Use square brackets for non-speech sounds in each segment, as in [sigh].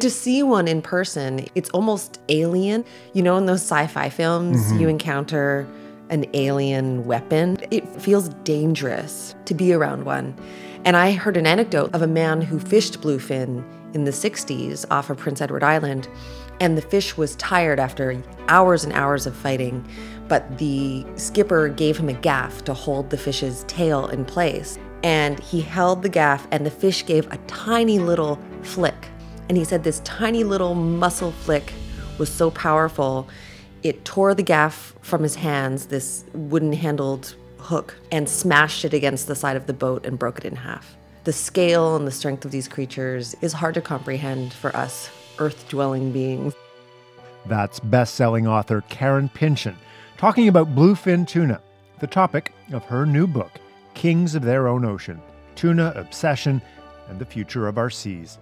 To see one in person, it's almost alien. You know, in those sci fi films, you mm-hmm. encounter an alien weapon. It feels dangerous to be around one. And I heard an anecdote of a man who fished bluefin in the 60s off of Prince Edward Island. And the fish was tired after hours and hours of fighting, but the skipper gave him a gaff to hold the fish's tail in place. And he held the gaff, and the fish gave a tiny little flick. And he said this tiny little muscle flick was so powerful, it tore the gaff from his hands, this wooden handled hook, and smashed it against the side of the boat and broke it in half. The scale and the strength of these creatures is hard to comprehend for us, earth dwelling beings. That's best selling author Karen Pinchin talking about bluefin tuna, the topic of her new book, Kings of Their Own Ocean Tuna Obsession and the Future of Our Seas.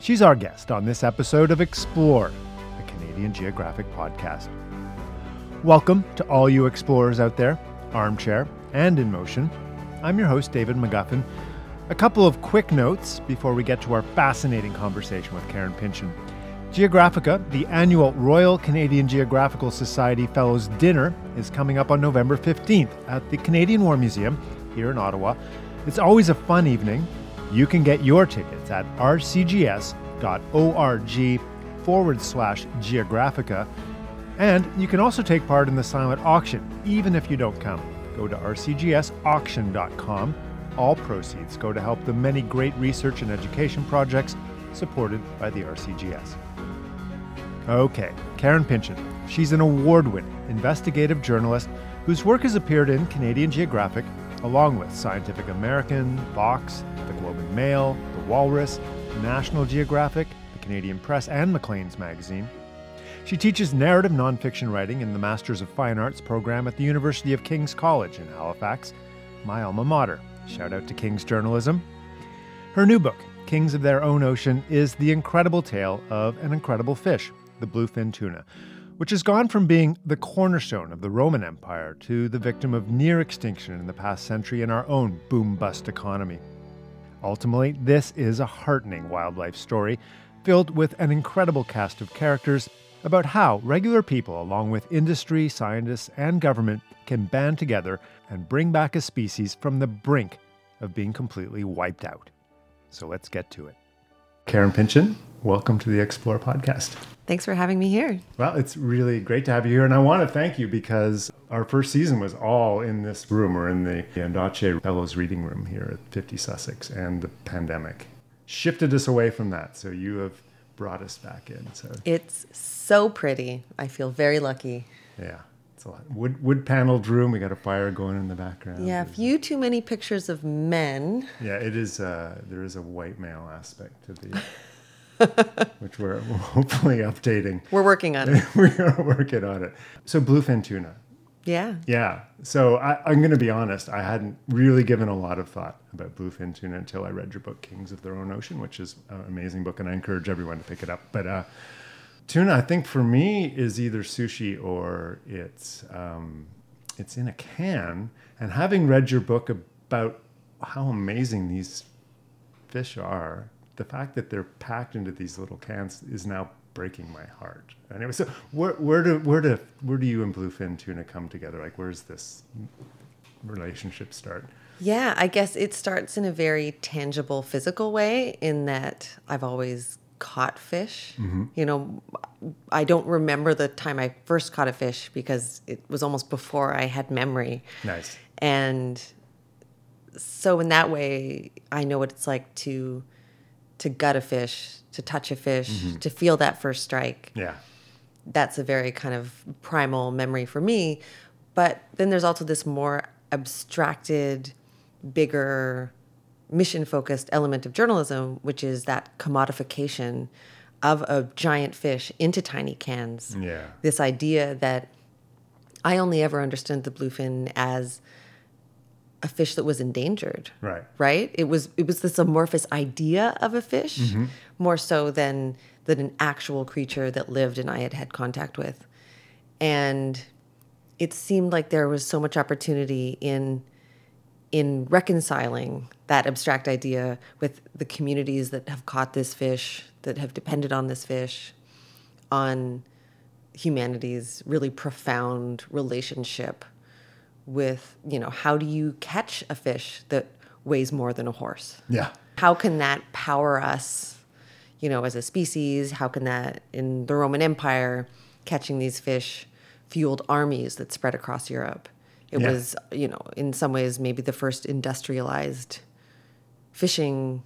She's our guest on this episode of Explore, a Canadian Geographic podcast. Welcome to all you explorers out there, armchair and in motion. I'm your host, David McGuffin. A couple of quick notes before we get to our fascinating conversation with Karen Pinchin. Geographica, the annual Royal Canadian Geographical Society Fellows Dinner, is coming up on November 15th at the Canadian War Museum here in Ottawa. It's always a fun evening. You can get your tickets at rcgs.org forward slash Geographica. And you can also take part in the silent auction, even if you don't come. Go to rcgsauction.com. All proceeds go to help the many great research and education projects supported by the RCGS. Okay, Karen Pinchin. She's an award winning investigative journalist whose work has appeared in Canadian Geographic, along with Scientific American, Vox, the Globe and Mail, The Walrus, National Geographic, the Canadian Press, and Maclean's Magazine. She teaches narrative nonfiction writing in the Masters of Fine Arts program at the University of King's College in Halifax, my alma mater. Shout out to King's Journalism. Her new book, Kings of Their Own Ocean, is the incredible tale of an incredible fish, the bluefin tuna, which has gone from being the cornerstone of the Roman Empire to the victim of near extinction in the past century in our own boom bust economy. Ultimately, this is a heartening wildlife story filled with an incredible cast of characters about how regular people, along with industry, scientists, and government, can band together and bring back a species from the brink of being completely wiped out. So let's get to it. Karen Pinchin, welcome to the Explore podcast. Thanks for having me here. Well, it's really great to have you here. And I want to thank you because our first season was all in this room or in the Andache Fellows Reading Room here at 50 Sussex. And the pandemic shifted us away from that. So you have brought us back in. So It's so pretty. I feel very lucky. yeah, it's a lot. Wood, wood paneled room. We got a fire going in the background. Yeah, There's- few too many pictures of men. Yeah, it is. Uh, there is a white male aspect to the, [laughs] which we're hopefully updating. We're working on it. [laughs] we are working on it. So bluefin tuna. Yeah. Yeah. So I, I'm going to be honest. I hadn't really given a lot of thought about bluefin tuna until I read your book, Kings of Their Own Ocean, which is an amazing book, and I encourage everyone to pick it up. But uh, tuna, I think for me, is either sushi or it's um, it's in a can. And having read your book about how amazing these fish are, the fact that they're packed into these little cans is now breaking my heart. Anyway, so where, where do where do where do you and bluefin tuna come together? Like, where's this relationship start? Yeah, I guess it starts in a very tangible physical way in that I've always caught fish. Mm-hmm. You know, I don't remember the time I first caught a fish because it was almost before I had memory. Nice. And so in that way, I know what it's like to to gut a fish, to touch a fish, mm-hmm. to feel that first strike Yeah. that's a very kind of primal memory for me. But then there's also this more abstracted, bigger, mission focused element of journalism, which is that commodification of a giant fish into tiny cans. Yeah. This idea that I only ever understood the bluefin as a fish that was endangered Right. right it was it was this amorphous idea of a fish Mm-hmm. more so than than an actual creature that lived and i had had contact with and it seemed like there was so much opportunity in in reconciling that abstract idea with the communities that have caught this fish, that have depended on this fish, on humanity's really profound relationship with, you know, how do you catch a fish that weighs more than a horse? Yeah. How can that power us, you know, as a species? How can that, in the Roman Empire, catching these fish fueled armies that spread across Europe? It Yeah. was, you know, in some ways, maybe the first industrialized fishing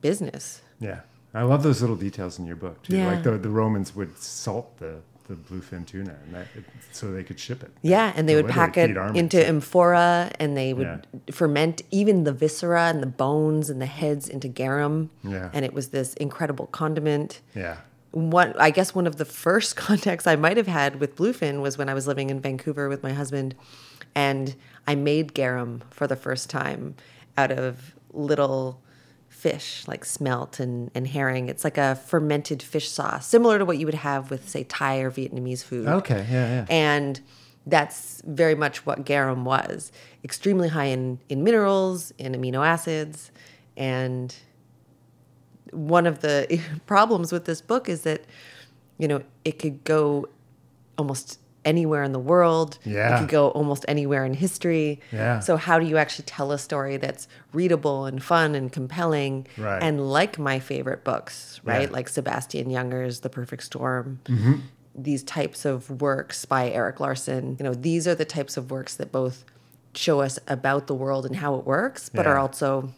business. Yeah. I love those little details in your book too. Yeah. Like the, the Romans would salt the, the bluefin tuna and that, so they could ship it. Yeah, and they would pack it into amphora and they would ferment even the viscera and the bones and the heads into garum. Yeah. And it was this incredible condiment. Yeah. One, I guess one of the first [laughs] contacts I might have had with bluefin was when I was living in Vancouver with my husband, and I made garum for the first time out of little fish like smelt and, and herring. It's like a fermented fish sauce, similar to what you would have with, say, Thai or Vietnamese food. Okay. Yeah. Yeah. And that's very much what garum was extremely high in, in minerals, in amino acids. And one of the [laughs] problems with this book is that, you know, it could go almost anywhere in the world. Yeah. It could go almost anywhere in history. Yeah. So, how do you actually tell a story that's readable and fun and compelling? Right. And like my favorite books, right? Yeah. Mm-hmm. Like Sebastian Junger's The Perfect Storm these types of works by Erik Larson. You know, these are the types of works that both show us about the world and how it works, but are also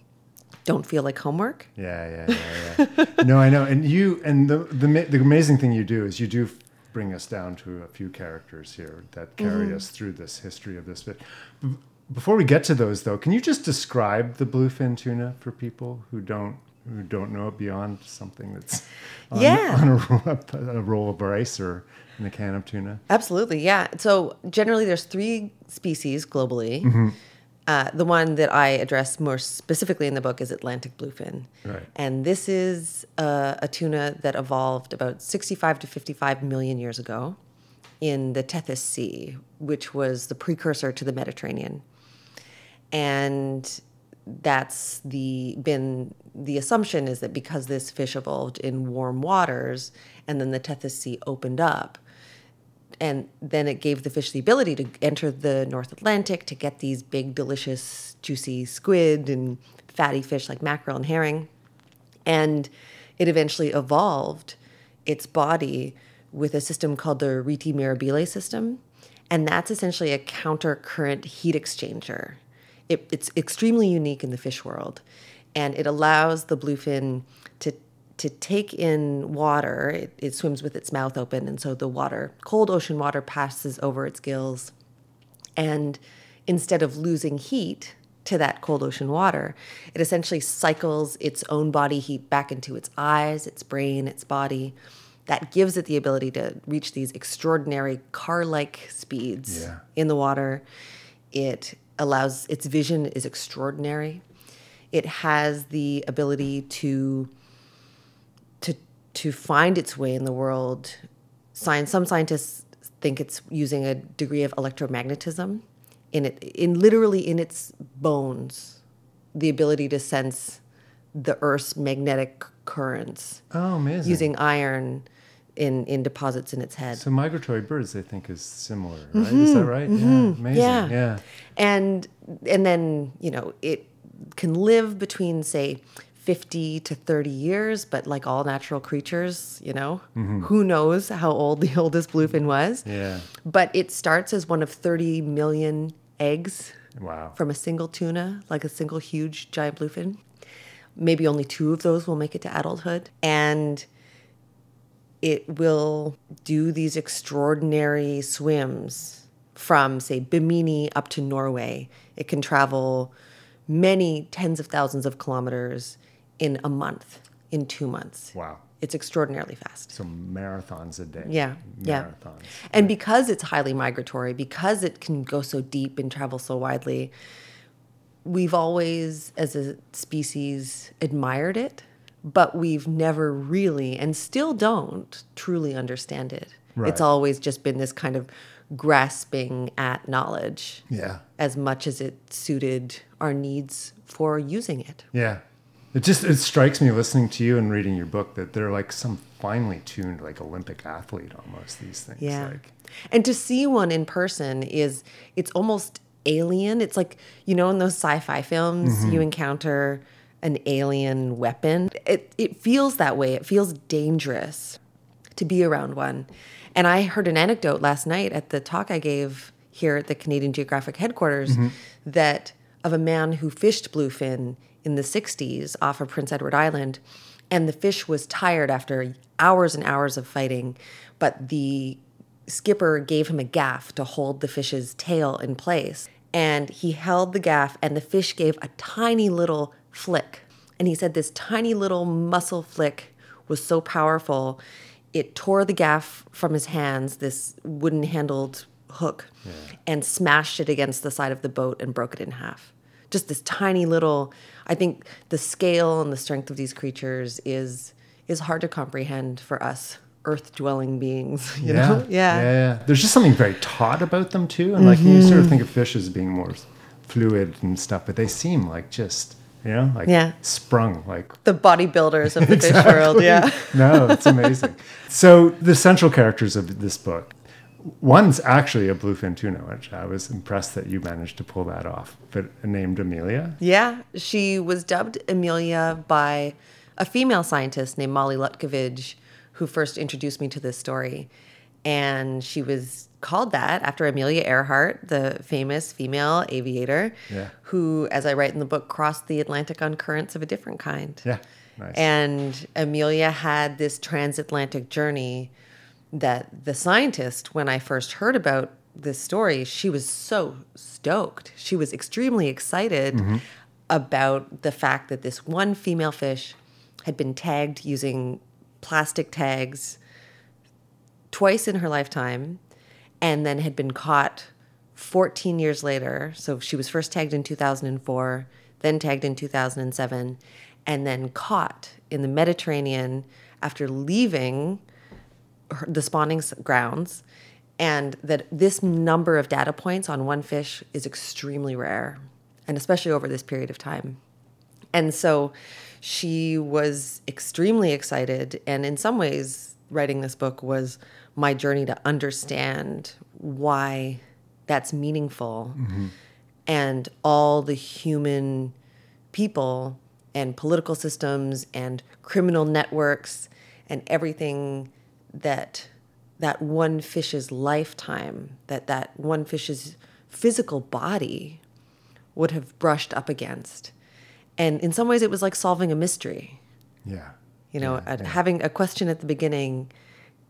don't feel like homework. Yeah, yeah, yeah, yeah. no, I know. And you, and the, the the amazing thing you do is you do bring us down to a few characters here that carry Mm-hmm. us through this history of this. fish. b- before we get to those, though, can you just describe the bluefin tuna for people who don't who don't know it beyond something that's [laughs] on, Yeah. on a, roll, a roll of rice or in a can of tuna? Absolutely, yeah. So generally, there's three species globally. Mm-hmm. Uh, the one that I address more specifically in the book is Atlantic bluefin, Right. and this is a, a tuna that evolved about 65 to 55 million years ago in the Tethys Sea, which was the precursor to the Mediterranean, and that's the been the assumption is that because this fish evolved in warm waters and then the Tethys Sea opened up and then it gave the fish the ability to enter the North Atlantic to get these big, delicious, juicy squid and fatty fish like mackerel and herring. And it eventually evolved its body with a system called the Rete Mirabile system. And that's essentially a counter current heat exchanger. It, it's extremely unique in the fish world. And it allows the bluefin to take in water. It, it swims with its mouth open, and so the water, cold ocean water, passes over its gills. And instead of losing heat to that cold ocean water, it essentially cycles its own body heat back into its eyes, its brain, its body. That gives it the ability to reach these extraordinary car like speeds Yeah. in the water. It allows its vision is extraordinary. It has the ability to to find its way in the world. Science, some scientists think it's using a degree of electromagnetism in it, in literally in its bones, the ability to sense the Earth's magnetic currents Oh, amazing. using iron in in deposits in its head. so migratory birds, they think is similar, right? Is that right? Yeah, amazing. Mm-hmm. Yeah. yeah. and and then you know it can live between say 50 to 30 years but like all natural creatures you know mm-hmm. who knows how old the [laughs] oldest bluefin was Yeah. but it starts as one of 30 million eggs Wow. from a single tuna like a single huge giant bluefin maybe only two of those will make it to adulthood and it will do these extraordinary swims from, say, Bimini up to Norway. It can travel many tens of thousands of kilometers in a month, in two months. Wow. It's extraordinarily fast. So marathons a day. Yeah, yeah. Marathons. And because it's highly migratory, because it can go so deep and travel so widely, we've always, as a species, admired it, but we've never really, and still don't, truly understand it. Right. It's always just been this kind of grasping at knowledge Yeah. as much as it suited our needs for using it. Yeah. It just it strikes me listening to you and reading your book that they're like some finely tuned like Olympic athlete almost these things. Yeah. Like And to see one in person is it's almost alien. It's like, you know, in those sci-fi films you mm-hmm. encounter an alien weapon. It it feels that way. It feels dangerous to be around one. And I heard an anecdote last night at the talk I gave here at the Canadian Geographic headquarters mm-hmm. that of a man who fished bluefin in the 60s off of Prince Edward Island and the fish was tired after hours and hours of fighting, but the skipper gave him a gaff to hold the fish's tail in place. And he held the gaff, and the fish gave a tiny little flick. And he said this tiny little muscle flick was so powerful, it tore the gaff from his hands, this wooden handled hook, and smashed it against the side of the boat and broke it in half. Just this tiny little, I think the scale and the strength of these creatures is is hard to comprehend for us earth dwelling beings, [laughs] you know? yeah, yeah. There's just something very taut about them too, and like you Mm-hmm. sort of think of fish as being more fluid and stuff, but they seem like just you know like Yeah. sprung like The bodybuilders of the [laughs] fish world, yeah. no, it's amazing. so the central characters of this book, one's actually a bluefin tuna, which I was impressed that you managed to pull that off. But named Amelia. Yeah, she was dubbed Amelia by a female scientist named Molly Lutcavage, who first introduced me to this story. And she was called that after Amelia Earhart, the famous female aviator, Yeah. who, as I write in the book, crossed the Atlantic on currents of a different kind. Yeah, nice. And Amelia had this transatlantic journey that the scientist, when I first heard about this story, she was so stoked. She was extremely excited mm-hmm. about the fact that this one female fish had been tagged using plastic tags twice in her lifetime and then had been caught 14 years later. So she was first tagged in 2004, then tagged in 2007, and then caught in the Mediterranean after leaving the spawning grounds. And that this number of data points on one fish is extremely rare, and especially over this period of time. And so she was extremely excited. And in some ways, writing this book was my journey to understand why that's meaningful mm-hmm. and all the human people and political systems and criminal networks and everything that that one fish's lifetime that that one fish's physical body would have brushed up against. And in some ways it was like solving a mystery. Yeah. you know at having a question at the beginning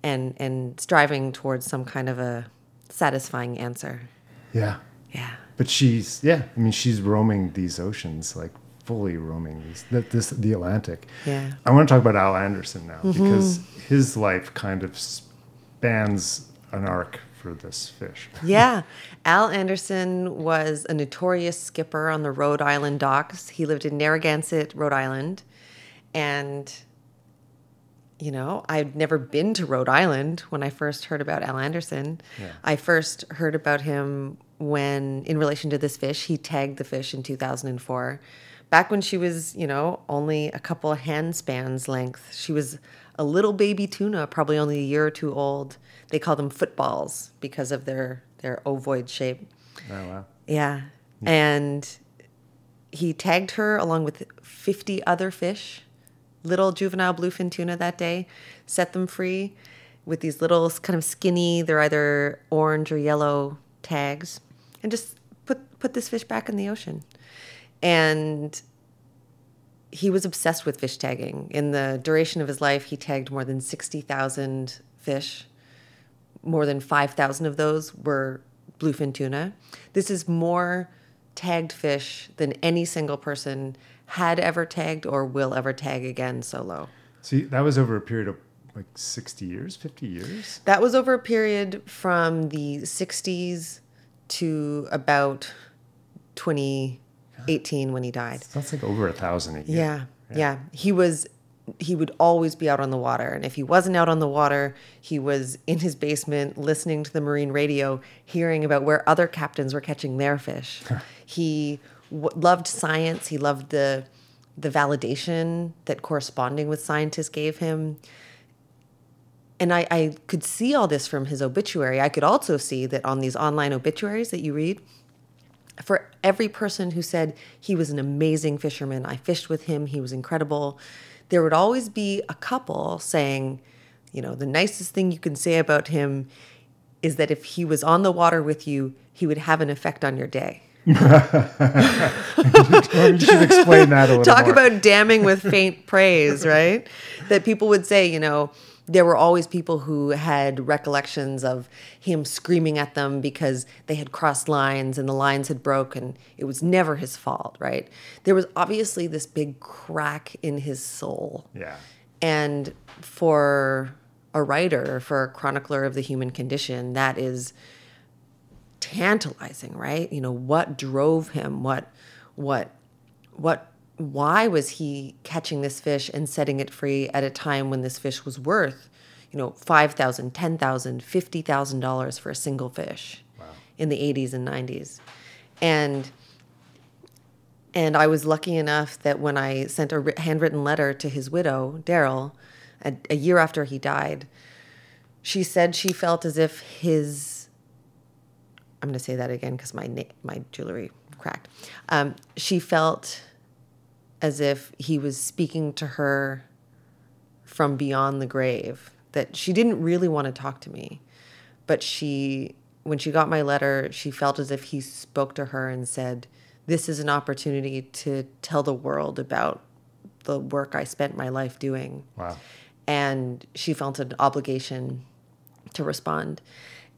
and and striving towards some kind of a satisfying answer. Yeah. yeah. But she's yeah, I mean she's roaming these oceans like fully roaming these the, this the Atlantic. Yeah. Mm-hmm. I want to talk about Al Anderson now because his life kind of spans an arc for this fish. yeah. Al Anderson was a notorious skipper on the Rhode Island docks. He lived in Narragansett, Rhode Island. And, you know, I'd never been to Rhode Island when I first heard about Al Anderson. Yeah. I first heard about him when, in relation to this fish, he tagged the fish in 2004. Back when she was, you know, only a couple hand spans length. She was a little baby tuna, probably only a year or two old. They call them footballs because of their, their ovoid shape. Oh wow. Yeah. Hmm. And he tagged her along with 50 other fish, little juvenile bluefin tuna that day, set them free with these little kind of skinny, they're either orange or yellow tags, and just put put this fish back in the ocean. And he was obsessed with fish tagging. In the duration of his life, he tagged more than 60,000 fish more than 5,000 of those were bluefin tuna. This is more tagged fish than any single person had ever tagged or will ever tag again solo. See, that was over a period of like 60 years, 50 years. That was over a period from the 60s to about 2018 when he died. That's like over a thousand a year. Yeah, yeah. He was he would always be out on the water. And if he wasn't out on the water, he was in his basement listening to the marine radio, hearing about where other captains were catching their fish. [laughs] he w- loved science. He loved the the validation that corresponding with scientists gave him. And I, I could see all this from his obituary. I could also see that on these online obituaries that you read, for every person who said he was an amazing fisherman, I fished with him, he was incredible, there would always be a couple saying, you know, the nicest thing you can say about him is that if he was on the water with you, he would have an effect on your day. you should explain that a little [laughs] Talk more. about damning with faint praise, right? That people would say, you know, there were always people who had recollections of him screaming at them because they had crossed lines and the lines had broken. It was never his fault, right? There was obviously this big crack in his soul. yeah. And for a writer, for a chronicler of the human condition, that is tantalizing, right? You know, what drove him? What what what why was he catching this fish and setting it free at a time when this fish was worth, you know, $5,000, $10,000, $50,000 for a single fish in the 80s and 90s. And and I was lucky enough that when I sent a handwritten letter to his widow, Daryl, a, a year after he died, she said she felt as if his I'm going to say that again because my na- my jewelry cracked. Um, she felt as if he was speaking to her from beyond the grave. That she didn't really want to talk to me, but she, when she got my letter, she felt as if he spoke to her and said, "This is an opportunity to tell the world about the work I spent my life doing." Wow. and she felt an obligation to respond.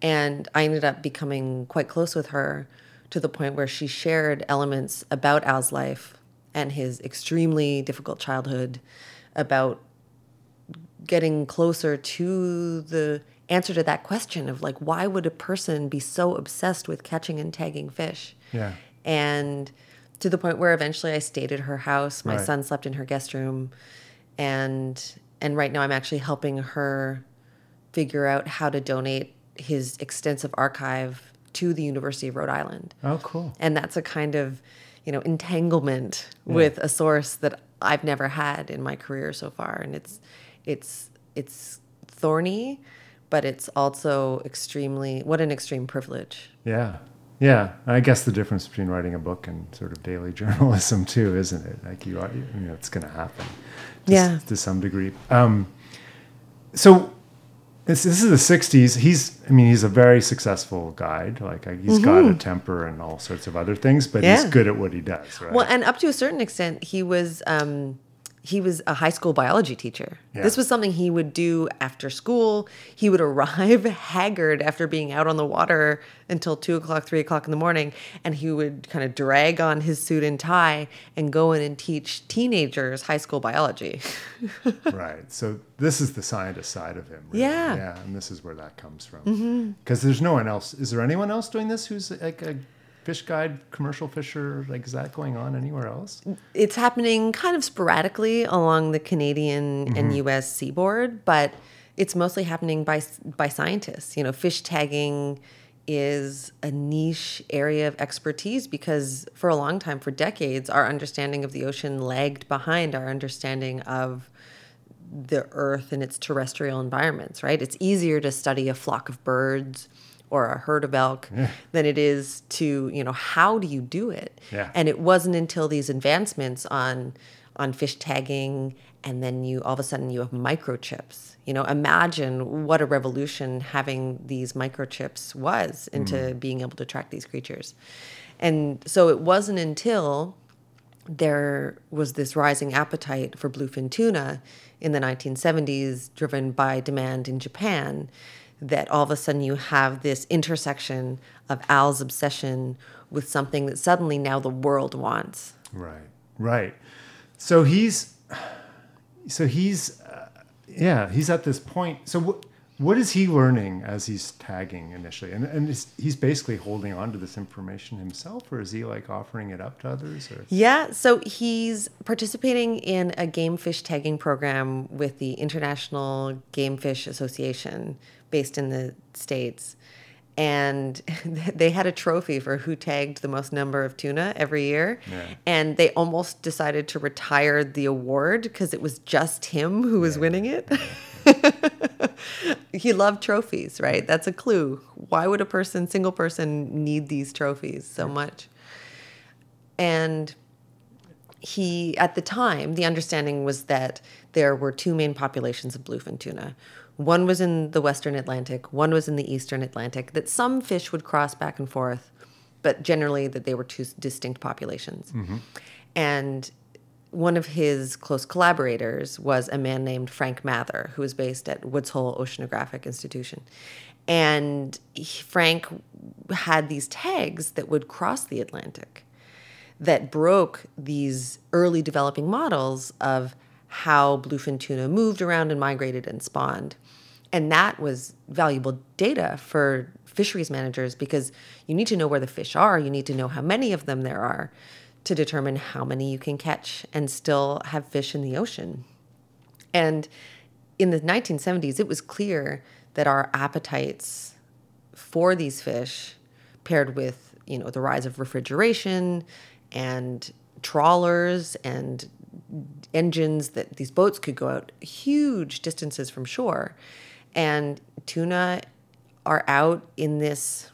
And I ended up becoming quite close with her to the point where she shared elements about Al's life and his extremely difficult childhood, about getting closer to the answer to that question of like, why would a person be so obsessed with catching and tagging fish? Yeah. and to the point where eventually I stayed at her house. My Right. son slept in her guest room, and and right now I'm actually helping her figure out how to donate his extensive archive to the University of Rhode Island. Oh, cool. And that's a kind of, you know, entanglement with a source that I've never had in my career so far. And it's it's it's thorny, but it's also extremely what an extreme privilege. Yeah. Yeah. I guess the difference between writing a book and sort of daily [laughs] journalism too, isn't it? Like you are, you know, it's going to happen. To, s- Yeah. To some degree. Um, so this, this is the 60s. He's, I mean, he's a very successful guide. Like uh, he's got a temper and all sorts of other things, but he's Mm-hmm. Good at what he does, right? Well, and up to a certain extent, he was um, he was a high school biology teacher. This was something he would do after school. He would [laughs] arrive haggard after being out on the water until two o'clock, three o'clock in the morning, and he would kind of drag on his suit and tie and go in and teach teenagers high school biology. [laughs] right. So this is the scientist side of him. really. Yeah. Yeah. And this is where that comes from. Mm-hmm. Because there's no one else. Is there anyone else doing this who's like a fish guide, commercial fisher? Like, is that going on anywhere else? it's happening kind of sporadically along the Canadian and mm-hmm. U.S. seaboard, but it's mostly happening by by scientists. You know, fish tagging is a niche area of expertise because for a long time, for decades, our understanding of the ocean lagged behind our understanding of the earth and its terrestrial environments, right? It's easier to study a flock of birds or a herd of elk than it is to, you know, how do you do it? Yeah. And it wasn't until these advancements on on fish tagging and then you all of a sudden you have microchips. You know, imagine what a revolution having these microchips was into mm. being able to track these creatures. And so it wasn't until there was this rising appetite for bluefin tuna in the 1970s, driven by demand in Japan, that all of a sudden you have this intersection of Al's obsession with something that suddenly now the world wants. Right. Right. So he's, so he's, uh, yeah, he's at this point. So wh- What is he learning as he's tagging initially? And, and is, he's basically holding on to this information himself, or is he like offering it up to others? Or? Yeah, so he's participating in a game fish tagging program with the International Game Fish Association based in the States. And [laughs] they had a trophy for who tagged the most number of tuna every year. Yeah. And they almost decided to retire the award because it was just him who was winning it. [laughs] he loved trophies, right? That's a clue. Why would a person, single person, need these trophies so much? And he, at the time, the understanding was that there were two main populations of bluefin tuna. One was in the Western Atlantic, one was in the Eastern Atlantic, that some fish would cross back and forth, but generally that they were two distinct populations. Mm-hmm. And one of his close collaborators was a man named Frank Mather, who was based at Woods Hole Oceanographic Institution. And he, Frank had these tags that would cross the Atlantic that broke these early developing models of how bluefin tuna moved around and migrated and spawned. And that was valuable data for fisheries managers because you need to know where the fish are, you need to know how many of them there are to determine how many you can catch and still have fish in the ocean. And in the 1970s, it was clear that our appetites for these fish, paired with you know the rise of refrigeration and trawlers and engines that these boats could go out huge distances from shore, and tuna are out in this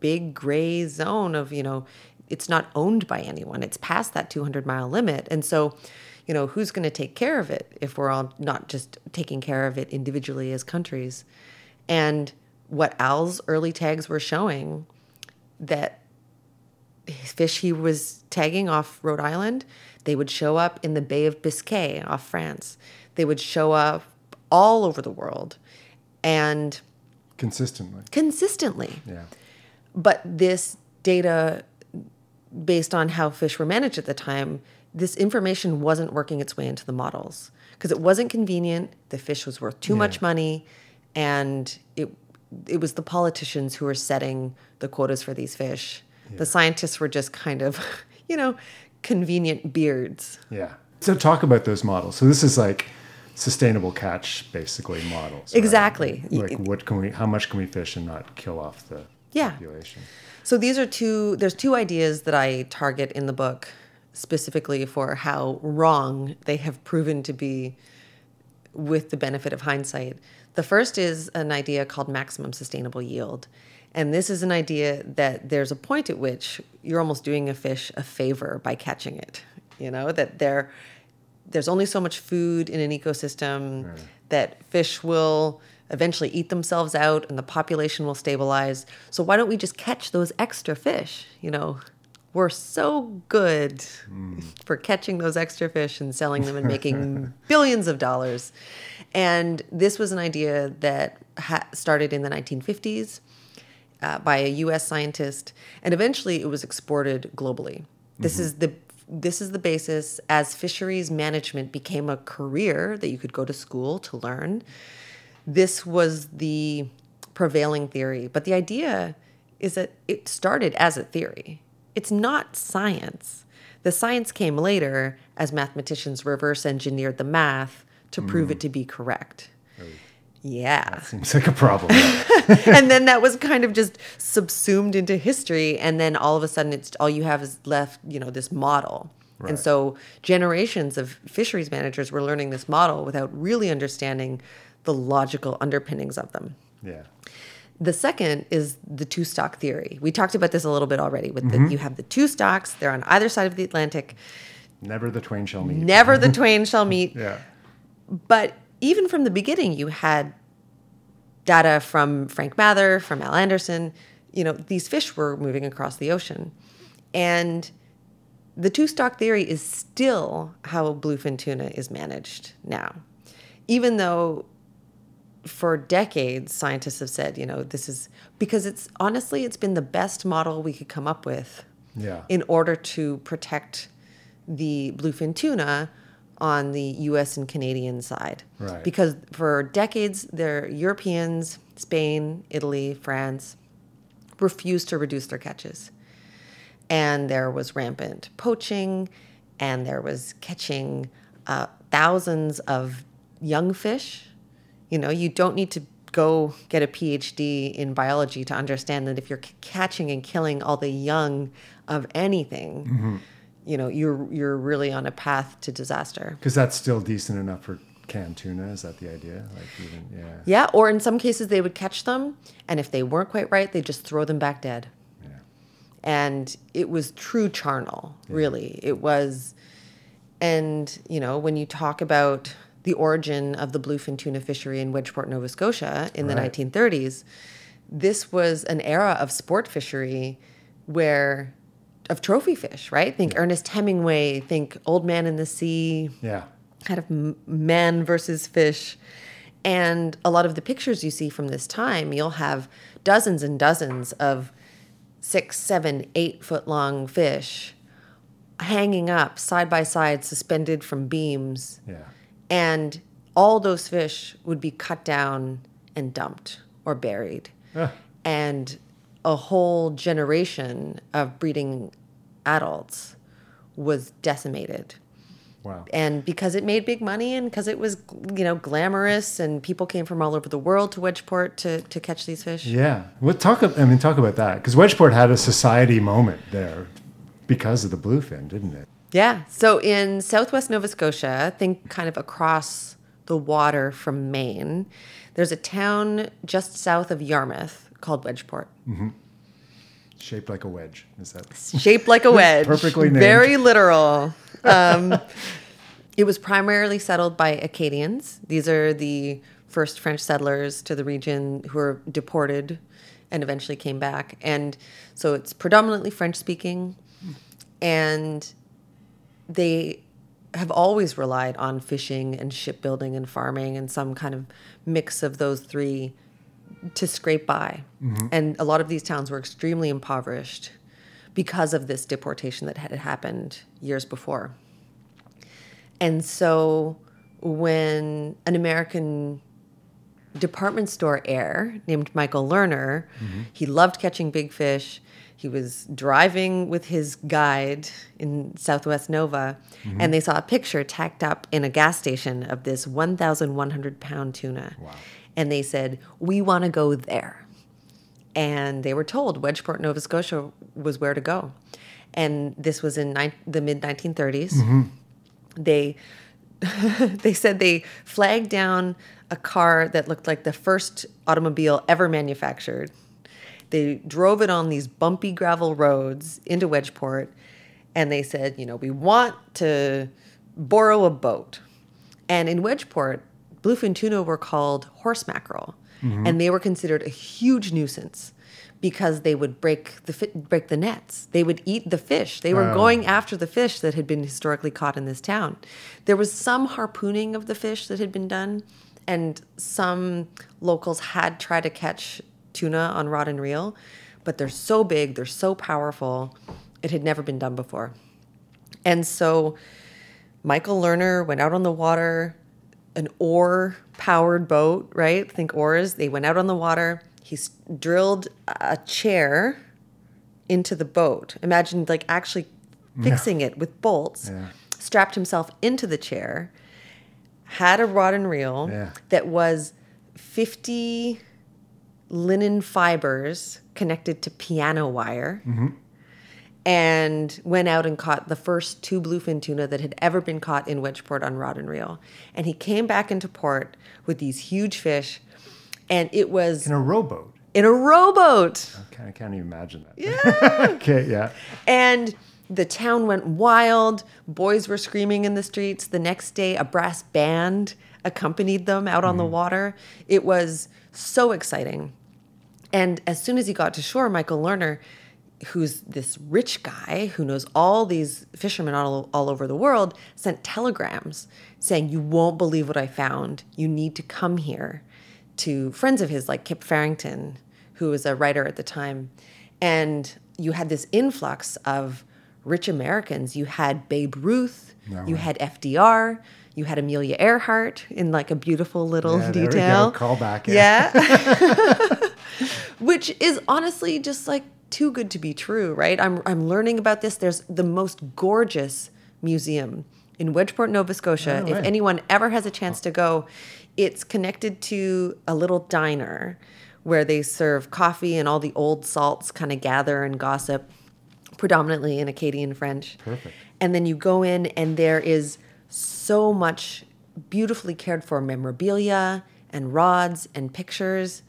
big gray zone of you know it's not owned by anyone. It's past that 200 mile limit. And so you know who's going to take care of it if we're all not just taking care of it individually as countries? And what al's early tags were showing that fish he was tagging off rhode island they would show up in the bay of biscay off france. They would show up all over the world and Consistently. consistently. Yeah. but this data based on how fish were managed at the time this information wasn't working its way into the models. Because it wasn't convenient. The fish was worth too much money. And it it was the politicians who were setting the quotas for these fish. The scientists were just kind of [laughs] you know convenient beards Yeah. So talk about those models. So this is like sustainable catch, basically models. right? Exactly. Like what can we? How much can we fish and not kill off the Yeah. population? So these are two there's two ideas that I target in the book specifically for how wrong they have proven to be with the benefit of hindsight. The first is an idea called maximum sustainable yield. And this is an idea that there's a point at which you're almost doing a fish a favor by catching it. You know, that there there's only so much food in an ecosystem that fish will eventually eat themselves out and the population will stabilize. So why don't we just catch those extra fish? You know, we're so good hmm. [laughs] for catching those extra fish and selling them and making [laughs] billions of dollars. And this was an idea that ha- started in the 1950s uh, by a U.S. scientist, and eventually it was exported globally. This is the this is the basis as fisheries management became a career that you could go to school to learn. This was the prevailing theory, but the idea is that it started as a theory. It's not science. The science came later as mathematicians reverse engineered the math to prove it to be correct. Yeah Seems like a problem. [laughs] and then that was kind of just subsumed into history and then all of a sudden it's all you have is left you know this model and so generations of fisheries managers were learning this model without really understanding the logical underpinnings of them yeah. the second is the two stock theory we talked about this a little bit already with Mm-hmm. the you have the two stocks they're on either side of the atlantic Never the twain shall meet. never the twain shall meet [laughs] Yeah. but even from the beginning, you had data from Frank Mather, from Al Anderson. You know, these fish were moving across the ocean. And the two stock theory is still how bluefin tuna is managed now. Even though for decades scientists have said, you know, this is because it's honestly, it's been the best model we could come up with Yeah. in order to protect the bluefin tuna on the US and Canadian side. Right. Because for decades, the Europeans, Spain, Italy, France, refused to reduce their catches. And there was rampant poaching, and there was catching uh, thousands of young fish. You know, you don't need to go get a PhD in biology to understand that if you're c- catching and killing all the young of anything, you know, you're you're really on a path to disaster. Because that's still decent enough for canned tuna. Is that the idea? Like even yeah. Yeah, or in some cases they would catch them, and if they weren't quite right, they'd just throw them back dead. Yeah. And it was true charnel, really. It was, and you know, when you talk about the origin of the bluefin tuna fishery in Wedgeport, Nova Scotia in Right. the 1930s, this was an era of sport fishery where of trophy fish, right? Think Ernest Hemingway, think Old Man in the Sea, Yeah. kind of man versus fish. And a lot of the pictures you see from this time, you'll have dozens and dozens of six, seven, eight foot long fish hanging up side by side, suspended from beams. Yeah. And all those fish would be cut down and dumped or buried. And a whole generation of breeding adults was decimated Wow. and because it made big money and because it was you know glamorous and people came from all over the world to Wedgeport to, to catch these fish Yeah. Well, talk. I mean, talk about that because Wedgeport had a society moment there because of the bluefin, didn't it? yeah so in southwest nova scotia think kind of across the water from maine there's a town just south of yarmouth called wedgeport mm-hmm. Shaped like a wedge. Is that? shaped like a [laughs] wedge Perfectly named. very literal um, [laughs] it was primarily settled by acadians these are the first french settlers to the region who were deported and eventually came back and so it's predominantly french speaking and they have always relied on fishing and shipbuilding and farming and some kind of mix of those three to scrape by. Mm-hmm. And a lot of these towns were extremely impoverished because of this deportation that had happened years before. And so when an American department store heir named Michael Lerner, mm-hmm. he loved catching big fish. He was driving with his guide in Southwest Nova, mm-hmm. and they saw a picture tacked up in a gas station of this 1,100 pound tuna. And they said, We want to go there and they were told Wedgeport, Nova Scotia was where to go. And this was in nine, the mid 1930s. Mm-hmm. They [laughs] they said they flagged down a car that looked like the first automobile ever manufactured. They drove it on these bumpy gravel roads into Wedgeport and they said, you know, we want to borrow a boat. And in Wedgeport, bluefin tuna were called horse mackerel, mm-hmm. and they were considered a huge nuisance because they would break the fi- break the nets. They would eat the fish. They were Oh. going after the fish that had been historically caught in this town. There was some harpooning of the fish that had been done, and some locals had tried to catch tuna on rod and reel, but they're so big, they're so powerful, it had never been done before. And so Michael Lerner went out on the water, an oar powered boat, right? Think oars. They went out on the water. He drilled a chair into the boat. Imagine like actually fixing it with bolts, Yeah. strapped himself into the chair, had a rod and reel Yeah. that was 50 linen fibers connected to piano wire mm-hmm. And went out and caught the first two bluefin tuna that had ever been caught in Wedgeport on rod and reel. And he came back into port with these huge fish, and it was In a rowboat. in a rowboat. Okay, I can't even imagine that. Yeah. [laughs] okay. Yeah. And the town went wild. Boys were screaming in the streets. The next day, a brass band accompanied them out on the mm-hmm. water. It was so exciting. And as soon as he got to shore, Michael Lerner, who's this rich guy who knows all these fishermen all, all over the world, sent telegrams saying, You won't believe what I found. You need to come here to friends of his like Kip Farrington, who was a writer at the time. And you had this influx of rich Americans. You had Babe Ruth, No you had FDR, you had Amelia Earhart in like a beautiful little Yeah, there we go. detail. Callback, yeah. Yeah. [laughs] [laughs] Which is honestly just like too good to be true, right? I'm I'm learning about this. There's the most gorgeous museum in Wedgeport, Nova Scotia. No if anyone ever has a chance to oh. go, it's connected to a little diner where they serve coffee and all the old salts kind of gather and gossip, predominantly in Acadian French. Perfect. And then you go in, and there is so much beautifully cared for memorabilia and rods and pictures.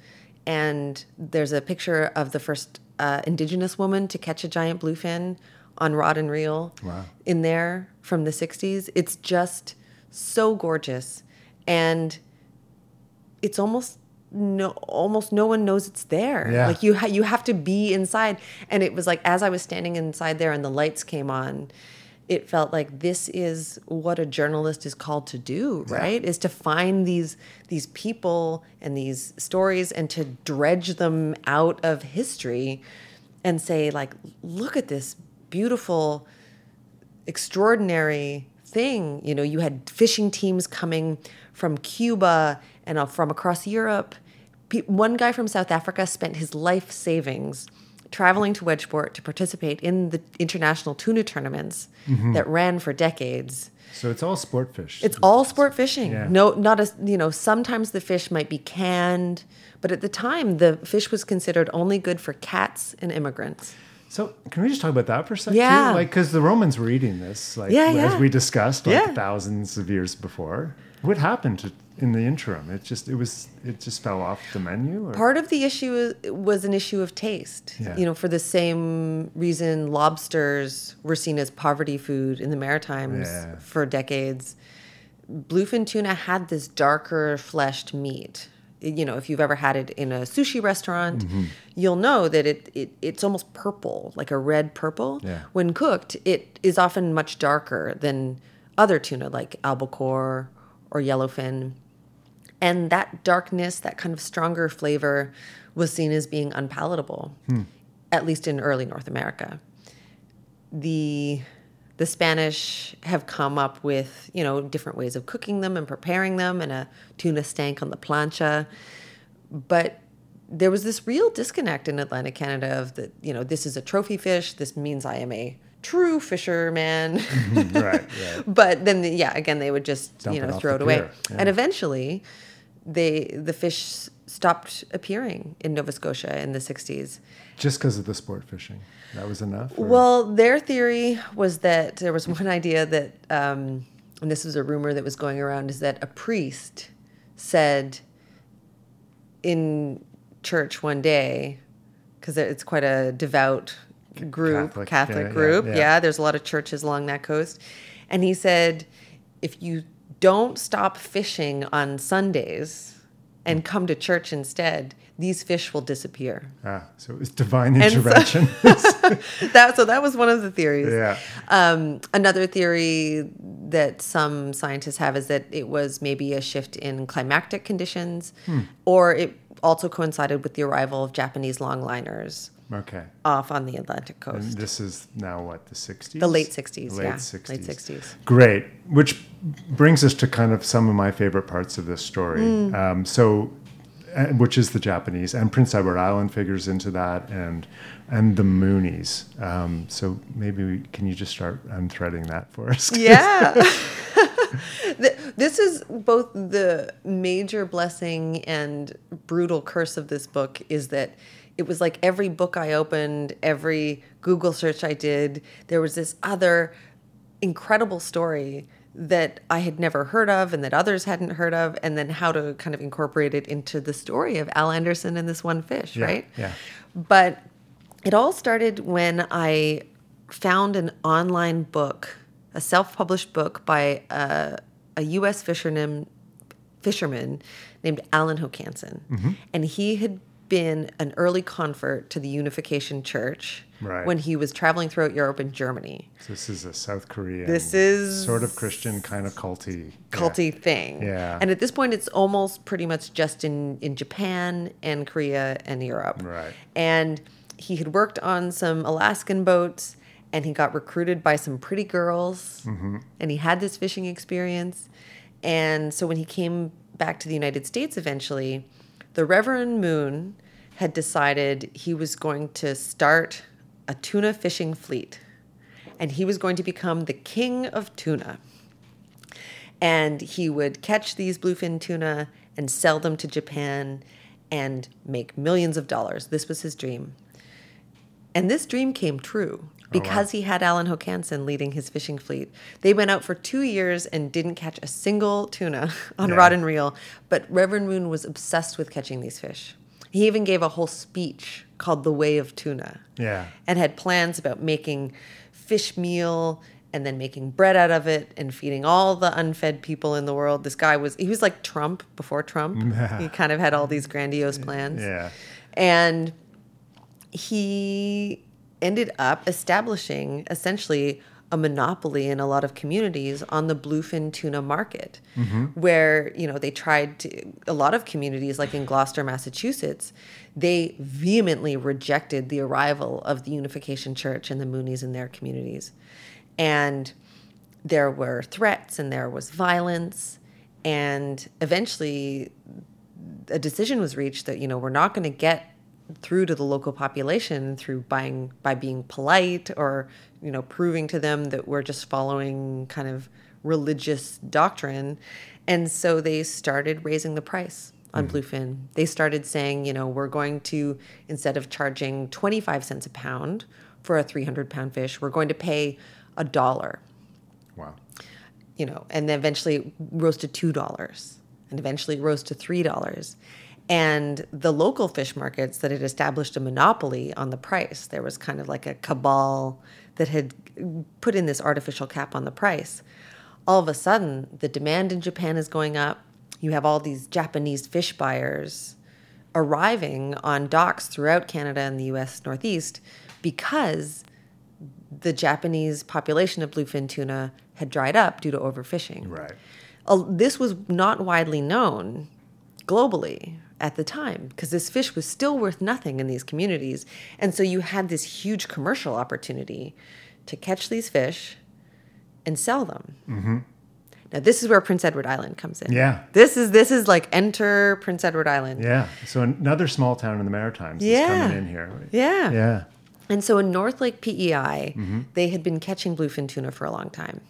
And there's a picture of the first uh, Indigenous woman to catch a giant bluefin on rod and reel Wow. in there from the 60s. It's just so gorgeous. And it's almost no almost no one knows it's there Yeah. like you ha- you have to be inside and it was like as i was standing inside there and the lights came on it felt like this is what a journalist is called to do right is to find these these people and these stories and to dredge them out of history and say like look at this beautiful extraordinary thing. You know, you had fishing teams coming from Cuba and uh, from across Europe. One guy from South Africa spent his life savings traveling to Wedgeport to participate in the international tuna tournaments mm-hmm. that ran for decades. So it's all sport fish. It's all sport fishing. Yeah. No, not a you know. Sometimes the fish might be canned, but at the time the fish was considered only good for cats and immigrants. So can we just talk about that for a second? Yeah. Too? Like, because the Romans were eating this, like Yeah, as yeah. we discussed, like Yeah. thousands of years before. What happened in the interim? It just it was it just fell off the menu. Or? Part of the issue was an issue of taste. Yeah. You know, for the same reason lobsters were seen as poverty food in the Maritimes Yeah. for decades. Bluefin tuna had this darker fleshed meat. You know, if you've ever had it in a sushi restaurant, Mm-hmm. you'll know that it, it it's almost purple, like a red purple. Yeah. When cooked, it is often much darker than other tuna like albacore or yellowfin. And that darkness, that kind of stronger flavor, was seen as being unpalatable, hmm. at least in early North America. The the Spanish have come up with you know different ways of cooking them and preparing them, and a tuna stank on the plancha. But there was this real disconnect in Atlantic Canada of that you know this is a trophy fish. This means I am a true fisherman. [laughs] right, right. [laughs] but then the, yeah again they would just Dump you know off throw it away yeah. and eventually they the fish stopped appearing in nova scotia in the 60s Just because of the sport fishing, that was enough. or- well their theory was that there was one idea that um, and this was a rumor that was going around is that a priest said in church one day because it's quite a devout group Catholic, catholic, yeah, yeah, group yeah. yeah there's a lot of churches along that coast and he said if you don't stop fishing on sundays and come to church instead these fish will disappear ah, so it was divine And so- intervention. [laughs] [laughs] that so that was one of the theories yeah. um, another theory that some scientists have is that it was maybe a shift in climactic conditions, Hmm. or it also coincided with the arrival of Japanese longliners Okay. off on the Atlantic And coast. this is now what the sixties. The late 60s, Late yeah. 60s. Late 60s. Great. Which brings us to kind of some of my favorite parts of this story. Mm. Um, so, uh, which is the Japanese, and Prince Edward Island figures into that, and and the Moonies. Um, so maybe we, can you just start unthreading that for us? [laughs] Yeah. [laughs] This is both the major blessing and brutal curse of this book is that it was like every book I opened, every Google search I did, there was this other incredible story that I had never heard of and that others hadn't heard of, and then how to kind of incorporate it into the story of Al Anderson and this one fish, Yeah, right? yeah. But it all started when I found an online book, a self-published book by a, a U.S. fisherman, fisherman named Alan Hokanson, Mm-hmm. and he had been an early convert to the Unification Church Right. when he was traveling throughout Europe and Germany. So this is a South Korean. This is sort of Christian, kind of culty. culty thing. Yeah. And at this point, it's almost pretty much just in, in Japan and Korea and Europe. Right. And he had worked on some Alaskan boats and he got recruited by some pretty girls mm-hmm. and he had this fishing experience. And so when he came back to the United States eventually, the Reverend Moon had decided he was going to start a tuna fishing fleet and he was going to become the king of tuna. And he would catch these bluefin tuna and sell them to Japan and make millions of dollars. This was his dream. And this dream came true Oh, because he had Alan Hokanson leading his fishing fleet. They went out for two years and didn't catch a single tuna [laughs] on Yeah. rod and reel, but Reverend Moon was obsessed with catching these fish. He even gave a whole speech called The Way of Tuna Yeah. and had plans about making fish meal and then making bread out of it and feeding all the unfed people in the world. This guy was he was like Trump before Trump. [laughs] he kind of had all these grandiose plans. Yeah. And he ended up establishing essentially a monopoly in a lot of communities on the bluefin tuna market mm-hmm. where you know they tried to a lot of communities like in Gloucester Massachusetts they vehemently rejected the arrival of the Unification Church and the Moonies in their communities. And there were threats and there was violence and eventually a decision was reached that you know we're not going to get through to the local population through buying by being polite or you know proving to them that we're just following kind of religious doctrine and so they started raising the price on mm-hmm. bluefin they started saying you know we're going to instead of charging 25 cents a pound for a 300 pound fish we're going to pay a dollar Wow. you know, and then eventually it rose to two dollars, and eventually it rose to three dollars. And the local fish markets that had established a monopoly on the price, there was kind of like a cabal that had put in this artificial cap on the price. All of a sudden, the demand in Japan is going up. You have all these Japanese fish buyers arriving on docks throughout Canada and the US Northeast because the Japanese population of bluefin tuna had dried up due to overfishing. Right. This was not widely known globally at the time because this fish was still worth nothing in these communities. And so you had this huge commercial opportunity to catch these fish and sell them. Mm-hmm. Now this is where Prince Edward Island comes in. Yeah. This is this is like enter Prince Edward Island. Yeah. So another small town in the Maritimes is Yeah. coming in here. Yeah. Yeah. And so in North Lake PEI, they had been catching bluefin tuna for a long time.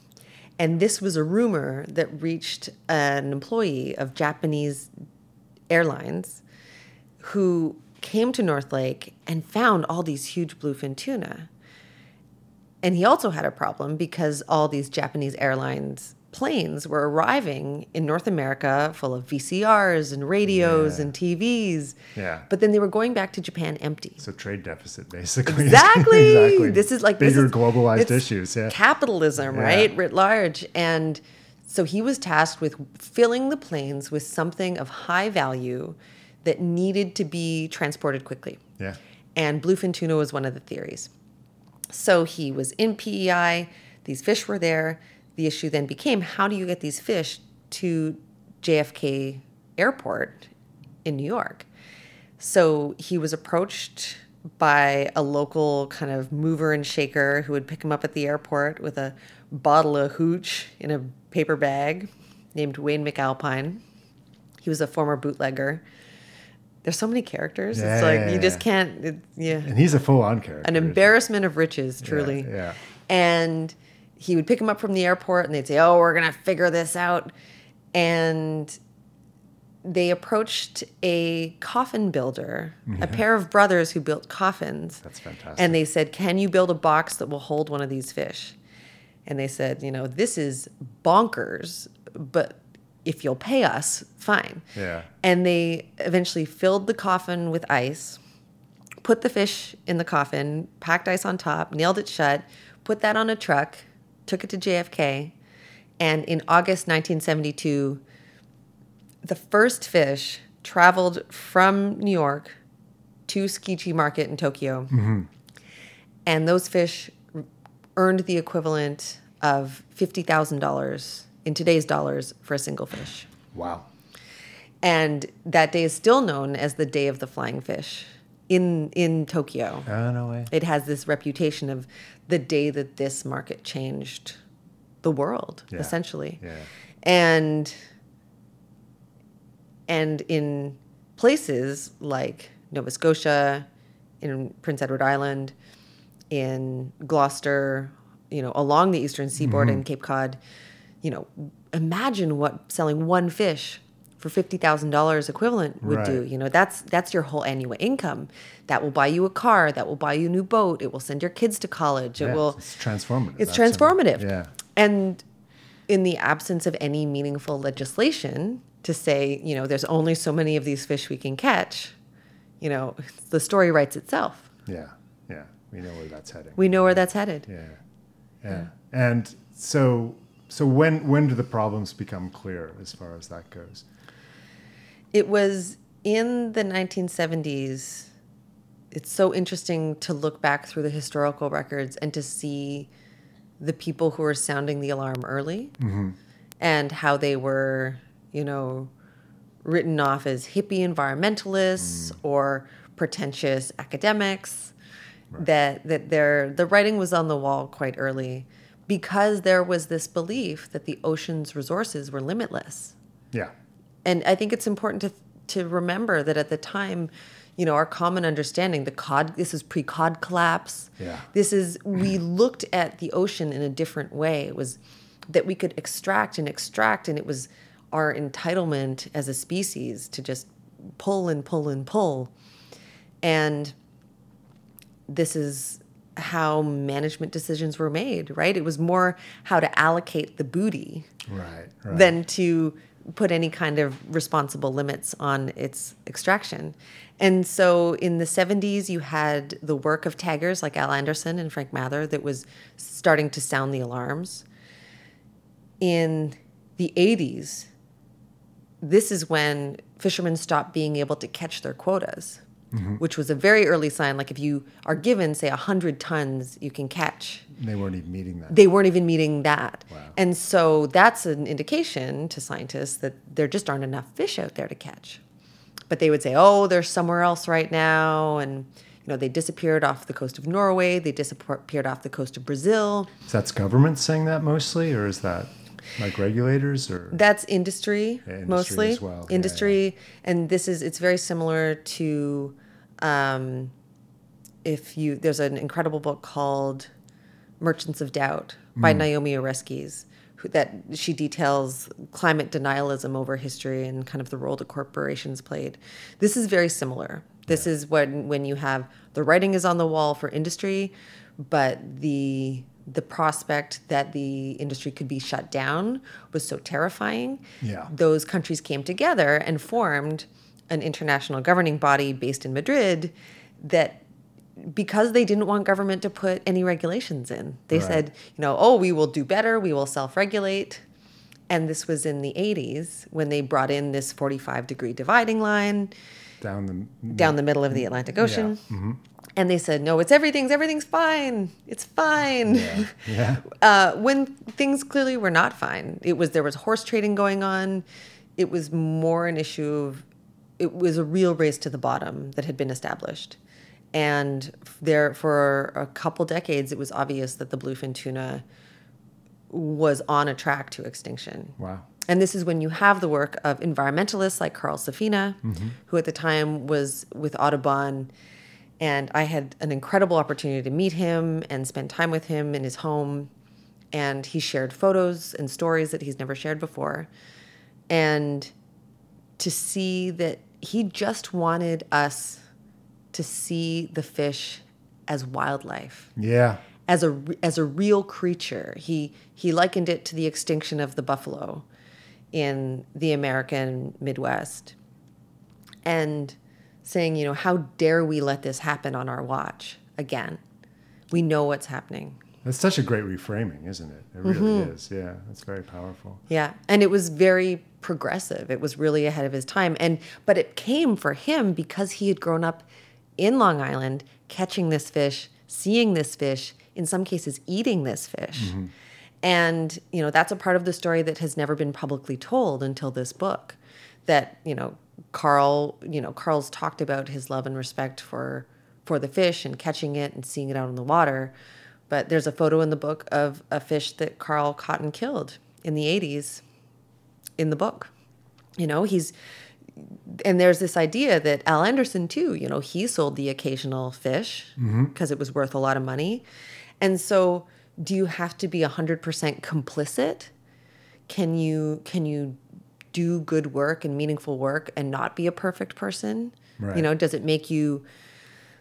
And this was a rumor that reached an employee of Japanese airlines who came to North Lake and found all these huge bluefin tuna. And he also had a problem because all these Japanese airlines planes were arriving in North America full of VCRs and radios Yeah. and TVs. Yeah. But then they were going back to Japan empty. So trade deficit, basically. [laughs] Exactly. exactly. This is like bigger is- globalized issues. Yeah. Capitalism, Yeah. right? Writ large. And so he was tasked with filling the planes with something of high value that needed to be transported quickly. Yeah. And bluefin tuna was one of the theories. So he was in PEI, these fish were there. The issue then became how do you get these fish to JFK Airport in New York? So he was approached by a local kind of mover and shaker who would pick him up at the airport with a bottle of hooch in a paper bag named Wayne McAlpine. He was a former bootlegger. There's so many characters. Yeah, it's like you just can't. It, yeah, And he's a full on character. an embarrassment of riches, truly. yeah. And he would pick him up from the airport, and they'd say, "Oh, we're gonna figure this out." And they approached a coffin builder, a pair of brothers who built coffins. That's fantastic. And they said, "Can you build a box that will hold one of these fish?" And they said, "You know, this is bonkers, but if you'll pay us, fine." Yeah. And they eventually filled the coffin with ice, put the fish in the coffin, packed ice on top, nailed it shut, put that on a truck, took it to JFK. And in August 1972, the first fish traveled from New York to Tsukiji Market in Tokyo. Mm-hmm. And those fish earned the equivalent of $50,000 in today's dollars for a single fish. Wow. And that day is still known as the Day of the Flying Fish in in Tokyo. Oh, no way. It has this reputation of the day that this market changed the world, Yeah. essentially. Yeah. And and in places like Nova Scotia, in Prince Edward Island, in Gloucester, you know, along the eastern seaboard Mm-hmm. in Cape Cod, you know, imagine what selling one fish for fifty thousand dollars equivalent would do. You know, that's that's your whole annual income. That will buy you a car. That will buy you a new boat. It will send your kids to college. It Yeah, will. It's transformative. It's transformative. Yeah. And in the absence of any meaningful legislation to say, you know, there's only so many of these fish we can catch, you know, the story writes itself. Yeah. Yeah. We know where that's heading. We know where that's headed. Yeah. Yeah. And so so when when do the problems become clear as far as that goes? It was in the 1970s. It's so interesting to look back through the historical records and to see the people who were sounding the alarm early mm-hmm. and how they were, you know, written off as hippie environmentalists mm. or pretentious academics. That that their the writing was on the wall quite early because there was this belief that the ocean's resources were limitless Yeah. and I think it's important to to remember that at the time, you know, our common understanding, the cod, this is pre-cod collapse. Yeah. This is we looked at the ocean in a different way. It was that we could extract and extract, and it was our entitlement as a species to just pull and pull and pull, and this is how management decisions were made. Right? It was more how to allocate the booty Right. Right. than to put any kind of responsible limits on its extraction. And so in the 70s, you had the work of taggers like Al Anderson and Frank Mather that was starting to sound the alarms. In the 80s, this is when fishermen stopped being able to catch their quotas, Mm-hmm. which was a very early sign. Like if you are given, say, 100 tons you can catch, they weren't even meeting that. they weren't even meeting that. Wow. And so that's an indication to scientists that there just aren't enough fish out there to catch. But they would say, oh, they're somewhere else right now. And, you know, they disappeared off the coast of Norway, they disappeared off the coast of Brazil. Is that government saying that mostly, or is that like regulators, or That's industry, Yeah, industry mostly. as well. Yeah, Industry. And this is, it's very similar to um, if you, there's an incredible book called Merchants of Doubt by Naomi Oreskes, who, that she details climate denialism over history and kind of the role the corporations played. This is very similar. This is when when you have the writing is on the wall for industry, but the the prospect that the industry could be shut down was so terrifying. Yeah. Those countries came together and formed an international governing body based in Madrid that because they didn't want government to put any regulations in. They Right. said, you know, oh, we will do better, we will self-regulate. And this was in the 80s when they brought in this 45 degree dividing line down the down the middle of the Atlantic Ocean. Mm-hmm. And they said, no, it's everything's everything's fine. It's fine. Yeah. yeah. [laughs] Uh, when things clearly were not fine. It was there was horse trading going on. It was more an issue of it was a real race to the bottom that had been established. And there for a couple decades it was obvious that the bluefin tuna was on a track to extinction. Wow. And this is when you have the work of environmentalists like Carl Safina, mm-hmm. who at the time was with Audubon. And I had an incredible opportunity to meet him and spend time with him in his home. And he shared photos and stories that he's never shared before. And to see that he just wanted us to see the fish as wildlife Yeah. as a as a real creature. He he likened it to the extinction of the buffalo in the American Midwest, and saying, you know, how dare we let this happen on our watch again? We know what's happening. That's such a great reframing, isn't it? It really Mm-hmm. is. Yeah. That's very powerful. Yeah, and it was very progressive. It was really ahead of his time, and but it came for him because he had grown up in Long Island, catching this fish, seeing this fish, in some cases eating this fish, and you know that's a part of the story that has never been publicly told until this book. That you know Carl, you know, Carl's talked about his love and respect for for the fish and catching it and seeing it out in the water. But there's a photo in the book of a fish that Carl and killed in the 80s in the book. You know, he's and there's this idea that Al Anderson too, you know, he sold the occasional fish mm-hmm. because it was worth a lot of money. And so do you have to be 100% complicit? Can you can you do good work and meaningful work and not be a perfect person? Right. You know, does it make you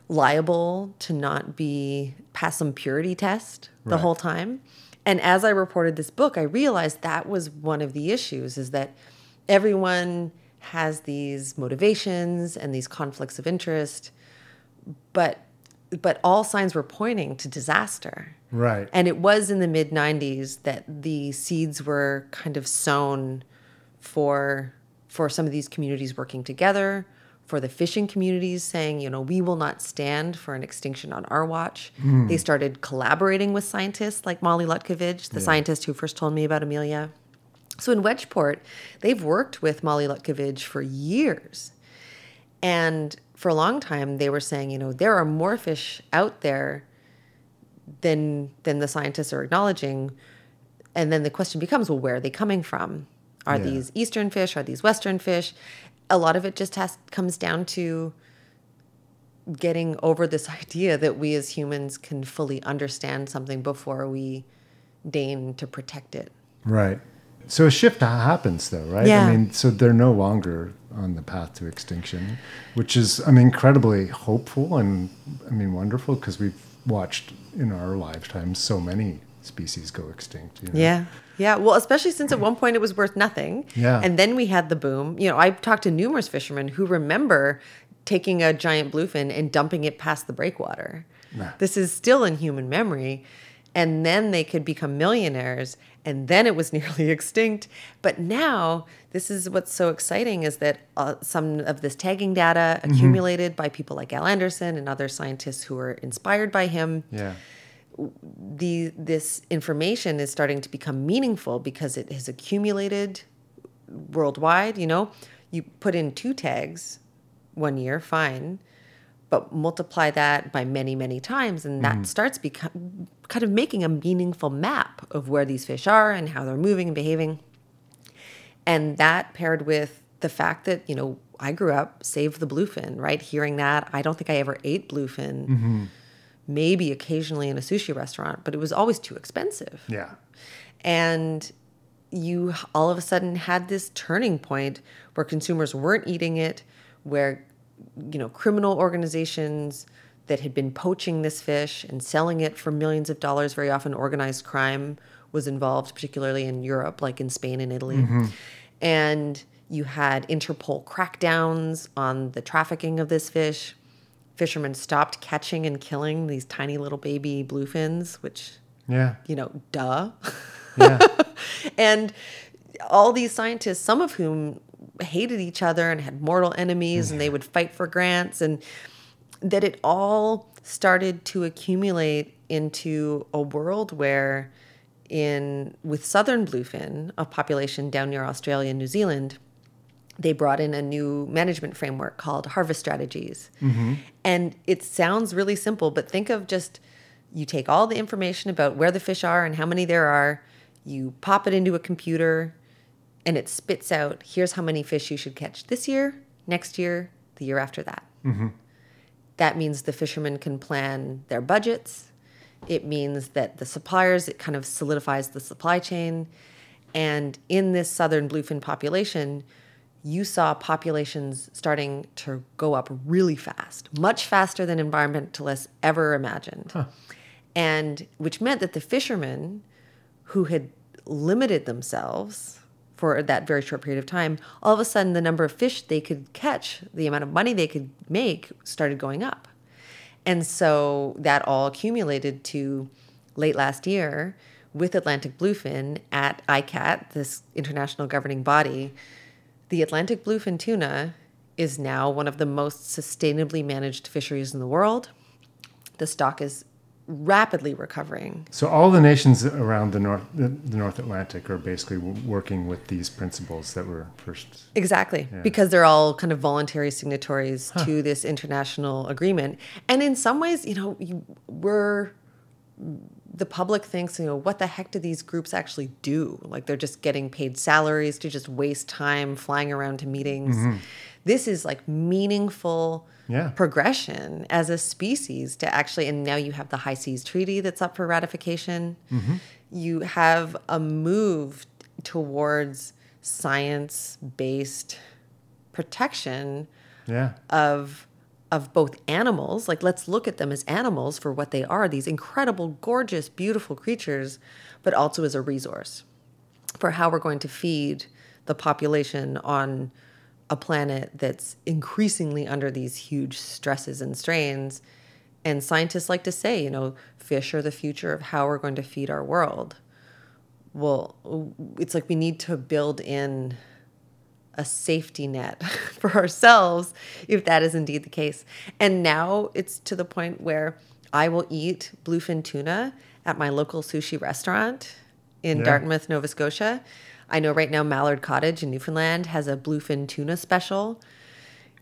liable to not be pass some purity test the Right. whole time? And as I reported this book, I realized that was one of the issues is that everyone has these motivations and these conflicts of interest, but but all signs were pointing to disaster. Right. And it was in the mid 90s that the seeds were kind of sown for for some of these communities working together, for the fishing communities saying, you know, we will not stand for an extinction on our watch. Hmm. They started collaborating with scientists like Molly Lutcavage, the scientist who first told me about Amelia. So in Wedgeport, they've worked with Molly Lutcavage for years. And for a long time, they were saying, you know, there are more fish out there than than the scientists are acknowledging. And then the question becomes, well, where are they coming from? Are Yeah. these eastern fish? Are these western fish? A lot of it just has comes down to getting over this [laughs] idea that we as humans can fully understand something before we deign to protect it. Right. So a shift happens, though, right? Yeah. I mean, so they're no longer on the path to extinction, which is, I mean, incredibly hopeful and, I mean, wonderful because we've watched in our lifetime so many species go extinct. You know? Yeah. Yeah. Well, especially since at one point it was worth nothing. Yeah. And then we had the boom. You know, I've talked to numerous fishermen who remember taking a giant bluefin and dumping it past the breakwater. Nah. This is still in human memory. And then they could become millionaires. And then it was [laughs] nearly extinct. But now, this is what's so exciting is that uh, some of this tagging data accumulated by people like Al Anderson and other scientists who were inspired by him Yeah. The this information is starting to become meaningful because it has accumulated worldwide you know? You put in two tags one year fine but multiply that by many many times and that mm-hmm. starts become kind of making a meaningful map of where these fish are and how they're moving and behaving. And that paired with the fact that you know i grew up save the bluefin right? Hearing that i don't think i ever ate bluefin mm-hmm. Maybe occasionally in a sushi restaurant, but it was always too expensive. Yeah. And you all of a sudden had this turning point where consumers weren't eating it, where you know criminal organizations that had been poaching this fish and selling it for millions of dollars, very often organized crime was involved, particularly in Europe, like in Spain and Italy. Mm-hmm. And you had Interpol crackdowns on the trafficking of this fish fishermen stopped catching and killing these tiny little baby bluefins, which, Yeah. you know, duh. Yeah. [laughs] and all these scientists, some of whom hated each other and had mortal enemies and they would fight for grants, and that it all started to accumulate into a world where in with southern bluefin, a population down near Australia and New Zealand, they brought in a new management framework called harvest strategies. Mm-hmm. And it sounds really simple, but think of just you take all the information about where the fish are and how many there are, you pop it into a computer, and it spits out here's how many fish you should catch this year, next year, the year after that. Mm-hmm. That means the fishermen can plan their budgets. It means that the suppliers, it kind of solidifies the supply chain. And in this southern bluefin population, you saw populations starting to go up really fast, much faster than environmentalists ever imagined. And which meant that the fishermen who had limited themselves for that very short period of time, all of a sudden the number of fish they could catch, the amount of money they could make started going up. And so that all accumulated to late last year with Atlantic bluefin at ICCAT, this international governing body. The Atlantic bluefin tuna is now one of the most sustainably managed fisheries in the world. The stock is rapidly recovering. So all the nations around the North, the, North Atlantic, are basically working with these principles that were first. Exactly, because they're all kind of voluntary signatories to this international agreement, and in some ways, you know, we're the public thinks, you know, what the heck do these groups actually do? Like they're just getting paid salaries to just waste time flying around to meetings. Mm-hmm. This is like meaningful Yeah. progression as a species to actually, and now you have the High Seas Treaty that's up for ratification. Mm-hmm. You have a move towards science based protection Yeah. of of both animals like let's look at them as animals for what they are these incredible gorgeous beautiful creatures but also as a resource for how we're going to feed the population on a planet that's increasingly under these huge stresses and strains. And scientists like to say you know fish are the future of how we're going to feed our world. Well it's like we need to build in a safety net [laughs] for ourselves if that is indeed the case. And now it's to the point where I will eat bluefin tuna at my local sushi restaurant in Yeah. Dartmouth, Nova Scotia. I know right now Mallard Cottage in Newfoundland has a bluefin tuna special.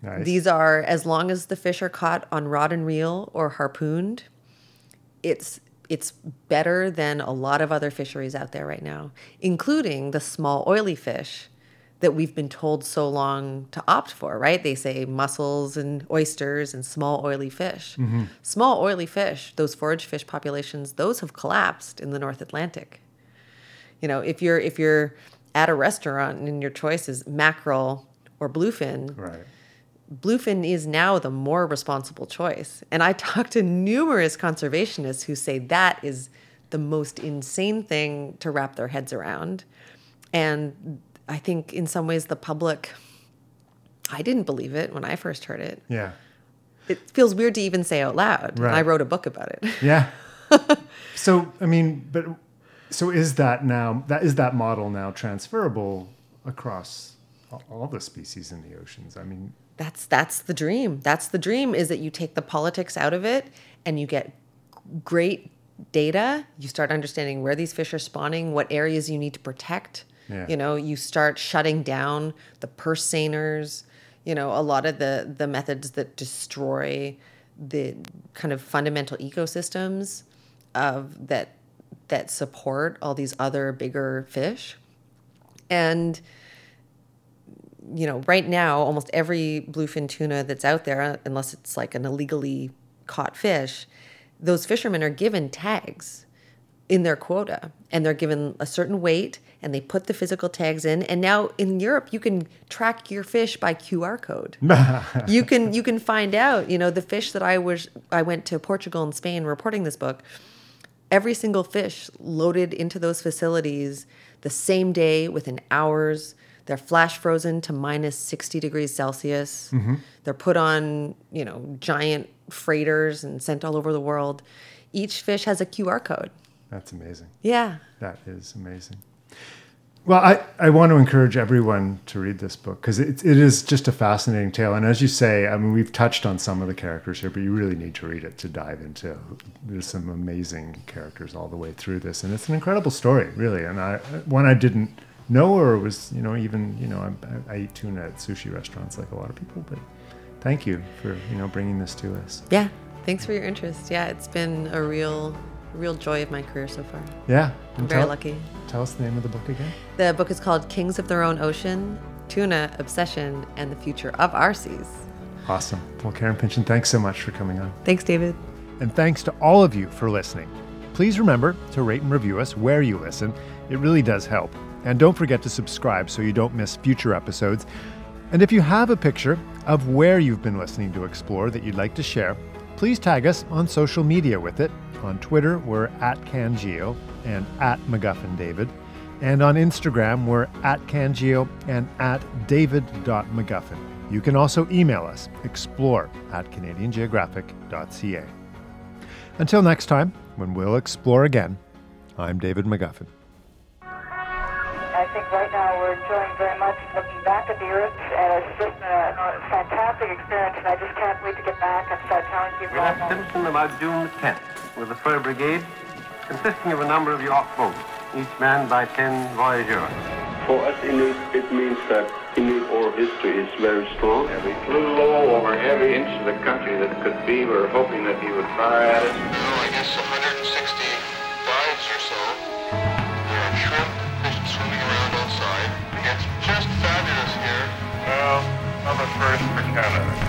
Nice. These are as long as the fish are caught on rod and reel or harpooned, it's it's better than a lot of other fisheries out there right now, including the small oily fish that we've been told so long to opt for, right? They say mussels and oysters and small oily fish. Mm-hmm. Small oily fish, those forage fish populations, those have collapsed in the North Atlantic. You know, if you're if you're at a restaurant and your choice is mackerel or bluefin, right. bluefin is now the more responsible choice. And I [laughs] talk to numerous conservationists who say that is the most insane thing to wrap their heads around. And I think in some ways the public, I didn't believe it when I first heard it. Yeah. It feels weird to even say out loud. And I wrote a book about it. [laughs] Yeah. so I mean, but so is that now that is that model now transferable across all the species in the oceans? I mean, that's that's the dream that's the dream is that you take the politics out of it and you get great data you start understanding where these fish are spawning what areas you need to protect Yeah. you know you start shutting down the purse seiners you know a lot of the the methods that destroy the kind of fundamental ecosystems of that that support all these other bigger fish and you know, right now, almost every bluefin tuna that's out there, unless it's like an illegally caught fish, those fishermen are given tags in their quota and they're given a certain weight and they put the physical tags in and now in Europe you can track your fish by QR code. [laughs] you can you can find out, you know, the fish that I was I went to Portugal and Spain reporting this book every single fish loaded into those facilities the same day within hours. They're flash frozen to minus 60 degrees Celsius. Mm-hmm. They're put on, you know, giant freighters and sent all over the world. Each fish has a QR code. That's amazing. Yeah. That is amazing. Well, I, I want to encourage everyone to read this book because it, it is just a fascinating tale. And as you say, I mean, we've touched on some of the characters here, but you really need to read it to dive into. There's some amazing characters all the way through this, and it's an incredible story, really. And I one I didn't know or was you know even you know I, I eat tuna at sushi restaurants like a lot of people, but thank you for you know bringing this to us. Yeah. Thanks for your interest. Yeah, it's been a real real joy of my career so far. Yeah, I'm very tell, lucky. Tell us the name of the book again. The book is called Kings of Their Own Ocean, Tuna, Obsession, and the Future of Our Seas. Awesome. Well, Karen Pinchin, thanks so much for coming on. Thanks, David. And thanks to all of you for listening. Please remember to rate and review us where you listen. It really does help. And don't forget to subscribe so you don't miss future episodes. And if you have a picture of where you've been listening to Explore that you'd like to share, please tag us on social media with it. On Twitter, we're at Cangeo and at McGuffin David. And on Instagram, we're at Cangeo and at david.mcguffin. You can also email us, explore at canadiangeographic.ca. Until next time, when we'll explore again, I'm David McGuffin. I think right now we're enjoying very much looking back at the Earth, and it's just a, a fantastic experience, and I just can't wait to get back and start telling people We left about it. Simpson about June 10th with the fur brigade, consisting of a number of yacht boats, each manned by 10 voyageurs. For us Inuit, it means that Inuit oral history is very strong. And we flew low over every inch of the country that could be. We were hoping that he would fire at us. Oh, I guess 160 I'm a first for Canada.